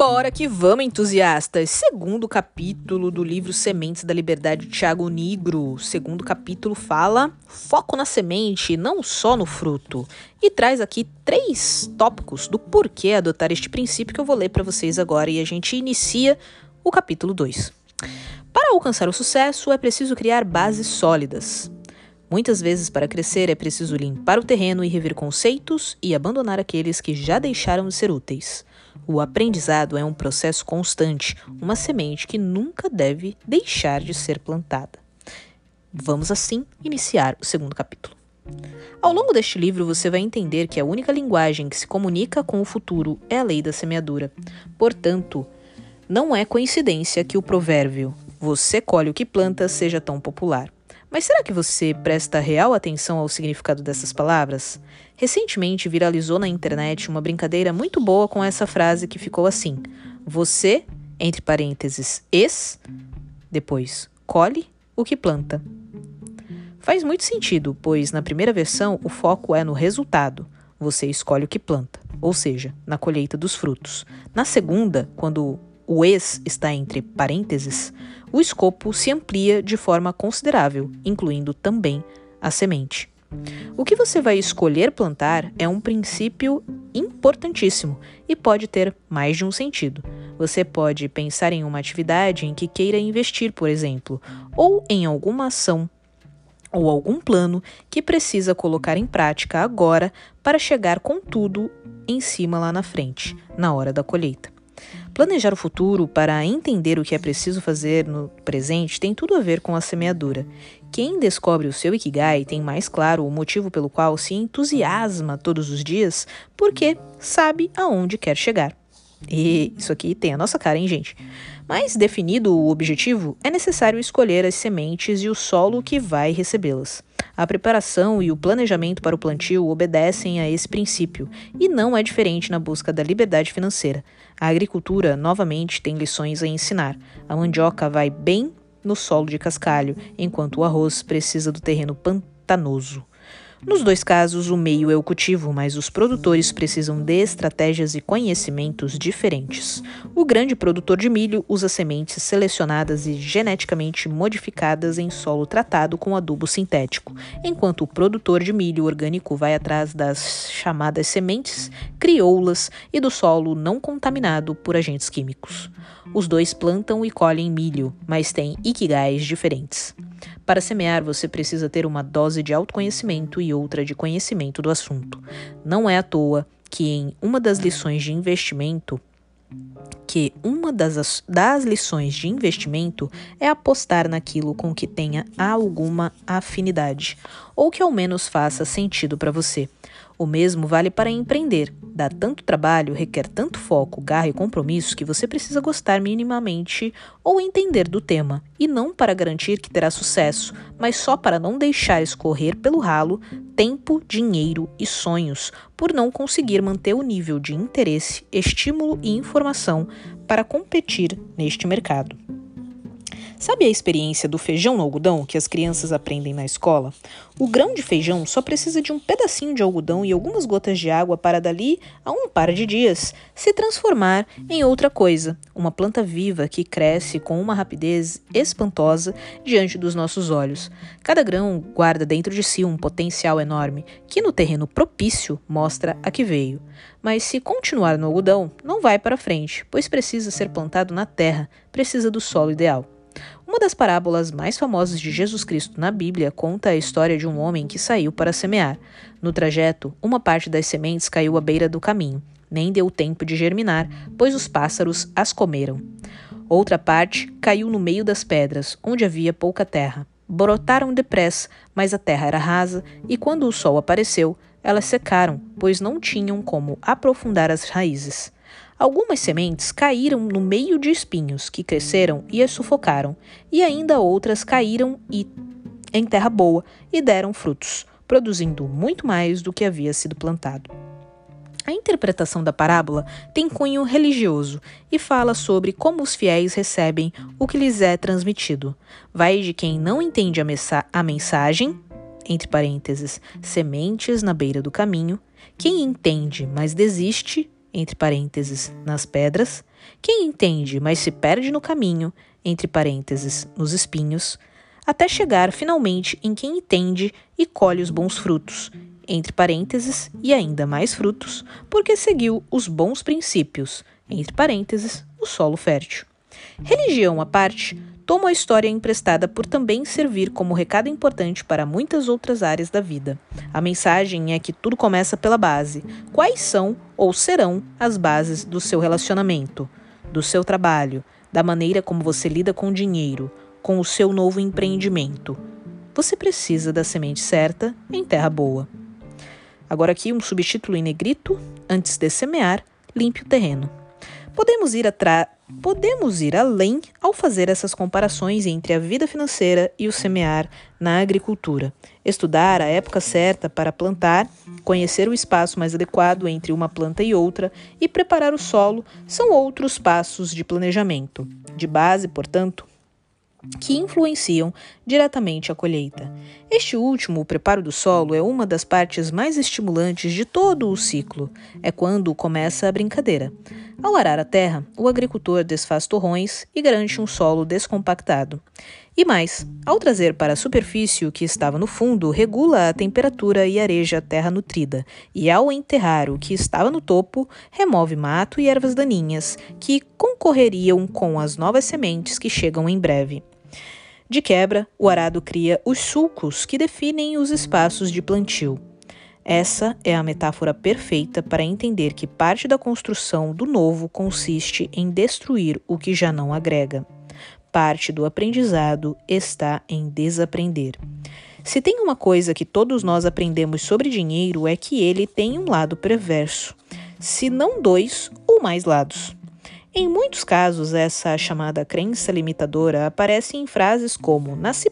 Bora que vamos, entusiastas! Segundo capítulo do livro Sementes da Liberdade de Tiago Negro. Segundo capítulo fala foco na semente, não só no fruto. E traz aqui três tópicos do porquê adotar este princípio que eu vou ler para vocês agora e a gente inicia o capítulo 2. Para alcançar o sucesso é preciso criar bases sólidas. Muitas vezes, para crescer, é preciso limpar o terreno e rever conceitos e abandonar aqueles que já deixaram de ser úteis. O aprendizado é um processo constante, uma semente que nunca deve deixar de ser plantada. Vamos assim iniciar o segundo capítulo. Ao longo deste livro, você vai entender que a única linguagem que se comunica com o futuro é a lei da semeadura. Portanto, não é coincidência que o provérbio você colhe o que planta seja tão popular. Mas será que você presta real atenção ao significado dessas palavras? Recentemente viralizou na internet uma brincadeira muito boa com essa frase que ficou assim: Você, entre parênteses, es, depois, colhe o que planta. Faz muito sentido, pois na primeira versão o foco é no resultado. Você escolhe o que planta, ou seja, na colheita dos frutos. Na segunda, quando o ex está entre parênteses, o escopo se amplia de forma considerável, incluindo também a semente. O que você vai escolher plantar é um princípio importantíssimo e pode ter mais de um sentido. Você pode pensar em uma atividade em que queira investir, por exemplo, ou em alguma ação ou algum plano que precisa colocar em prática agora para chegar com tudo em cima lá na frente, na hora da colheita. Planejar o futuro para entender o que é preciso fazer no presente tem tudo a ver com a semeadura. Quem descobre o seu Ikigai tem mais claro o motivo pelo qual se entusiasma todos os dias, porque sabe aonde quer chegar. E isso aqui tem a nossa cara, hein, gente? Mas definido o objetivo, é necessário escolher as sementes e o solo que vai recebê-las. A preparação e o planejamento para o plantio obedecem a esse princípio, e não é diferente na busca da liberdade financeira. A agricultura, novamente, tem lições a ensinar. A mandioca vai bem no solo de cascalho, enquanto o arroz precisa do terreno pantanoso. Nos dois casos, o meio é o cultivo, mas os produtores precisam de estratégias e conhecimentos diferentes. O grande produtor de milho usa sementes selecionadas e geneticamente modificadas em solo tratado com adubo sintético, enquanto o produtor de milho orgânico vai atrás das chamadas sementes crioulas e do solo não contaminado por agentes químicos. Os dois plantam e colhem milho, mas têm ikigais diferentes. Para semear, você precisa ter uma dose de autoconhecimento e outra de conhecimento do assunto. Não é à toa que em uma das lições de investimento que uma das, das lições de investimento é apostar naquilo com que tenha alguma afinidade, ou que ao menos faça sentido para você. O mesmo vale para empreender. Dá tanto trabalho, requer tanto foco, garra e compromisso que você precisa gostar minimamente ou entender do tema, e não para garantir que terá sucesso, mas só para não deixar escorrer pelo ralo tempo, dinheiro e sonhos, por não conseguir manter o nível de interesse, estímulo e informação para competir neste mercado. Sabe a experiência do feijão no algodão que as crianças aprendem na escola? O grão de feijão só precisa de um pedacinho de algodão e algumas gotas de água para dali a um par de dias se transformar em outra coisa, uma planta viva que cresce com uma rapidez espantosa diante dos nossos olhos. Cada grão guarda dentro de si um potencial enorme que no terreno propício mostra a que veio. Mas se continuar no algodão, não vai para frente, pois precisa ser plantado na terra, precisa do solo ideal. Uma das parábolas mais famosas de Jesus Cristo na Bíblia conta a história de um homem que saiu para semear. No trajeto, uma parte das sementes caiu à beira do caminho. Nem deu tempo de germinar, pois os pássaros as comeram. Outra parte caiu no meio das pedras, onde havia pouca terra. Brotaram depressa, mas a terra era rasa, e quando o sol apareceu, elas secaram, pois não tinham como aprofundar as raízes. Algumas sementes caíram no meio de espinhos que cresceram e as sufocaram, e ainda outras caíram e, em terra boa e deram frutos, produzindo muito mais do que havia sido plantado. A interpretação da parábola tem cunho religioso e fala sobre como os fiéis recebem o que lhes é transmitido. Vai de quem não entende a, a mensagem, entre parênteses, sementes na beira do caminho, quem entende, mas desiste, entre parênteses, nas pedras, Quem entende, mas se perde no caminho, entre parênteses, nos espinhos, até chegar finalmente em quem entende e colhe os bons frutos, entre parênteses, e ainda mais frutos, porque seguiu os bons princípios, entre parênteses, o solo fértil. Religião à parte, tomo a história emprestada por também servir como recado importante para muitas outras áreas da vida. A mensagem é que tudo começa pela base. Quais são ou serão as bases do seu relacionamento, do seu trabalho, da maneira como você lida com o dinheiro, com o seu novo empreendimento? Você precisa da semente certa em terra boa. Agora aqui um subtítulo em negrito, antes de semear, limpe o terreno. Podemos ir atrás Podemos ir além ao fazer essas comparações entre a vida financeira e o semear na agricultura. Estudar a época certa para plantar, conhecer o espaço mais adequado entre uma planta e outra e preparar o solo são outros passos de planejamento. De base, portanto, que influenciam diretamente a colheita. Este último, o preparo do solo, é uma das partes mais estimulantes de todo o ciclo. É quando começa a brincadeira. Ao arar a terra, o agricultor desfaz torrões e garante um solo descompactado. E mais, ao trazer para a superfície o que estava no fundo, regula a temperatura e areja a terra nutrida, e ao enterrar o que estava no topo, remove mato e ervas daninhas que concorreriam com as novas sementes que chegam em breve. De quebra, o arado cria os sulcos que definem os espaços de plantio. Essa é a metáfora perfeita para entender que parte da construção do novo consiste em destruir o que já não agrega. Parte do aprendizado está em desaprender. Se tem uma coisa que todos nós aprendemos sobre dinheiro é que ele tem um lado perverso, se não dois ou mais lados. Em muitos casos, essa chamada crença limitadora aparece em frases como: nasci,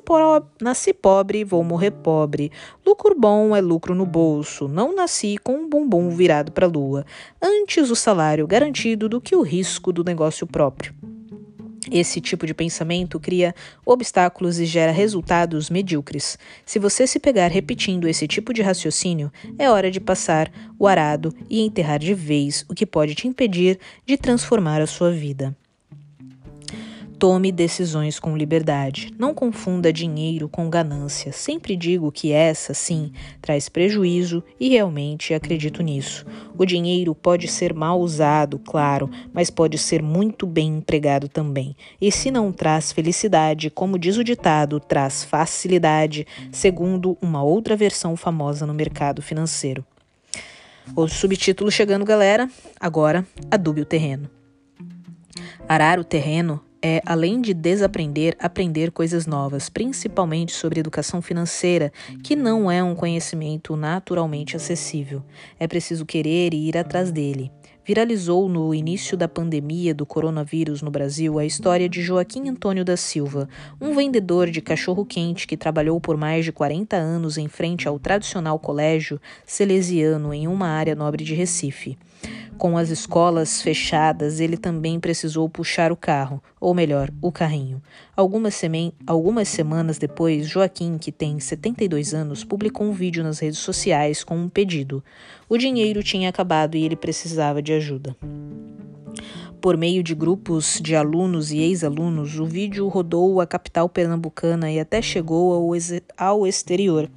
nasci, pobre, vou morrer pobre, lucro bom é lucro no bolso, não nasci com um bumbum virado para a lua, antes o salário garantido do que o risco do negócio próprio. Esse tipo de pensamento cria obstáculos e gera resultados medíocres. Se você se pegar repetindo esse tipo de raciocínio, é hora de passar o arado e enterrar de vez o que pode te impedir de transformar a sua vida. Tome decisões com liberdade. Não confunda dinheiro com ganância. Sempre digo que essa, sim, traz prejuízo e realmente acredito nisso. O dinheiro pode ser mal usado, claro, mas pode ser muito bem empregado também. E se não traz felicidade, como diz o ditado, traz facilidade, segundo uma outra versão famosa no mercado financeiro. O subtítulo chegando, galera. Agora, adube o terreno. Arar o terreno é, além de desaprender, aprender coisas novas, principalmente sobre educação financeira, que não é um conhecimento naturalmente acessível. É preciso querer e ir atrás dele. Viralizou no início da pandemia do coronavírus no Brasil a história de Joaquim Antônio da Silva, um vendedor de cachorro-quente que trabalhou por mais de 40 anos em frente ao tradicional colégio salesiano em uma área nobre de Recife. Com as escolas fechadas, ele também precisou puxar o carro, ou melhor, o carrinho. Algumas, algumas semanas depois, Joaquim, que tem 72 anos, publicou um vídeo nas redes sociais com um pedido. O dinheiro tinha acabado e ele precisava de ajuda. Por meio de grupos de alunos e ex-alunos, o vídeo rodou a capital pernambucana e até chegou ao, ao exterior.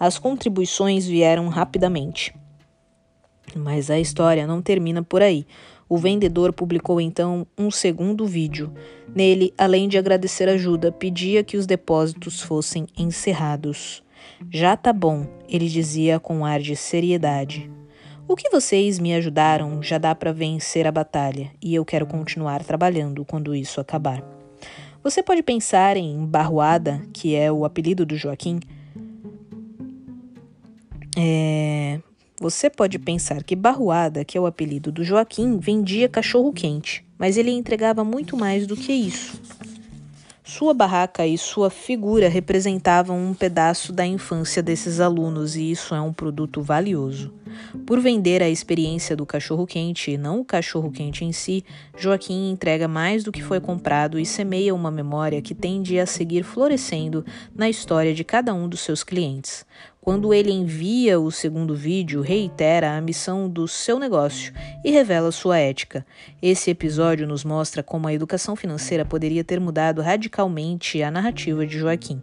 As contribuições vieram rapidamente. Mas a história não termina por aí. O vendedor publicou então um segundo vídeo. Nele, além de agradecer ajuda, pedia que os depósitos fossem encerrados. Já tá bom, ele dizia com ar de seriedade. O que vocês me ajudaram já dá para vencer a batalha e eu quero continuar trabalhando quando isso acabar. Você pode pensar em Barroada, que é o apelido do Joaquim. É, você pode pensar que Barruada, que é o apelido do Joaquim, vendia cachorro-quente, mas ele entregava muito mais do que isso. Sua barraca e sua figura representavam um pedaço da infância desses alunos e isso é um produto valioso. Por vender a experiência do cachorro-quente e não o cachorro-quente em si, Joaquim entrega mais do que foi comprado e semeia uma memória que tende a seguir florescendo na história de cada um dos seus clientes. Quando ele envia o segundo vídeo, reitera a missão do seu negócio e revela sua ética. Esse episódio nos mostra como a educação financeira poderia ter mudado radicalmente a narrativa de Joaquim.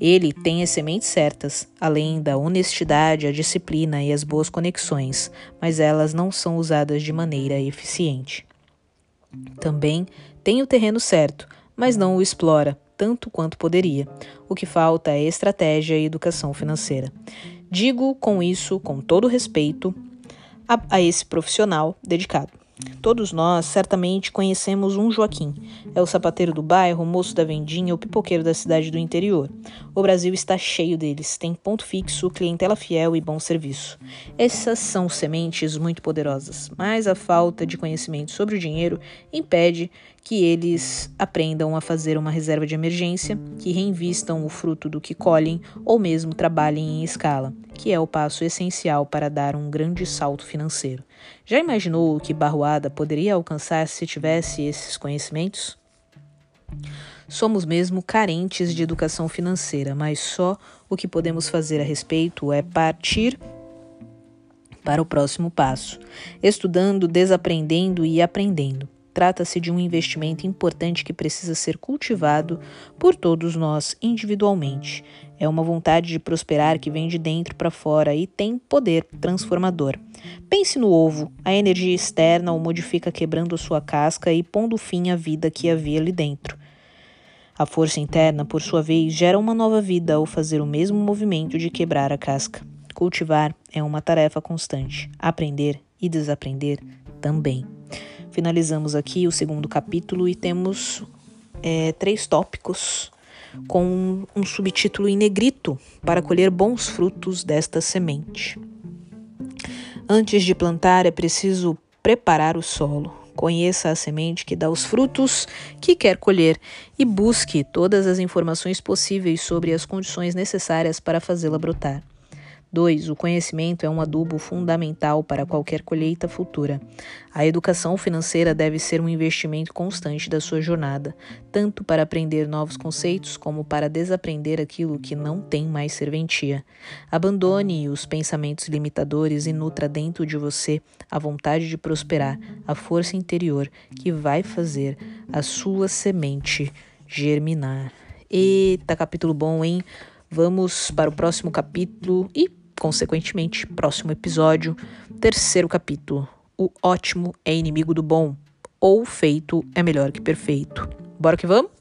Ele tem as sementes certas, além da honestidade, a disciplina e as boas conexões, mas elas não são usadas de maneira eficiente. Também tem o terreno certo, mas não o explora tanto quanto poderia. O que falta é estratégia e educação financeira. Digo com isso, com todo respeito, a, a esse profissional dedicado. Todos nós certamente conhecemos um Joaquim. É o sapateiro do bairro, o moço da vendinha, o pipoqueiro da cidade do interior. O Brasil está cheio deles, tem ponto fixo, clientela fiel e bom serviço. Essas são sementes muito poderosas, mas a falta de conhecimento sobre o dinheiro impede que eles aprendam a fazer uma reserva de emergência, que reinvistam o fruto do que colhem ou mesmo trabalhem em escala, que é o passo essencial para dar um grande salto financeiro. Já imaginou o que Barroada poderia alcançar se tivesse esses conhecimentos? Somos mesmo carentes de educação financeira, mas só o que podemos fazer a respeito é partir para o próximo passo, estudando, desaprendendo e aprendendo. Trata-se de um investimento importante que precisa ser cultivado por todos nós individualmente. É uma vontade de prosperar que vem de dentro para fora e tem poder transformador. Pense no ovo. A energia externa o modifica quebrando sua casca e pondo fim à vida que havia ali dentro. A força interna, por sua vez, gera uma nova vida ao fazer o mesmo movimento de quebrar a casca. Cultivar é uma tarefa constante. Aprender e desaprender também. Finalizamos aqui o segundo capítulo e temos é, três tópicos com um subtítulo em negrito para colher bons frutos desta semente. Antes de plantar, é preciso preparar o solo. Conheça a semente que dá os frutos que quer colher e busque todas as informações possíveis sobre as condições necessárias para fazê-la brotar. 2. O conhecimento é um adubo fundamental para qualquer colheita futura. A educação financeira deve ser um investimento constante da sua jornada, tanto para aprender novos conceitos como para desaprender aquilo que não tem mais serventia. Abandone os pensamentos limitadores e nutra dentro de você a vontade de prosperar, a força interior que vai fazer a sua semente germinar. Eita, capítulo bom, hein? Vamos para o próximo capítulo e consequentemente, próximo episódio, terceiro capítulo. O ótimo é inimigo do bom, ou feito é melhor que perfeito. Bora que vamos?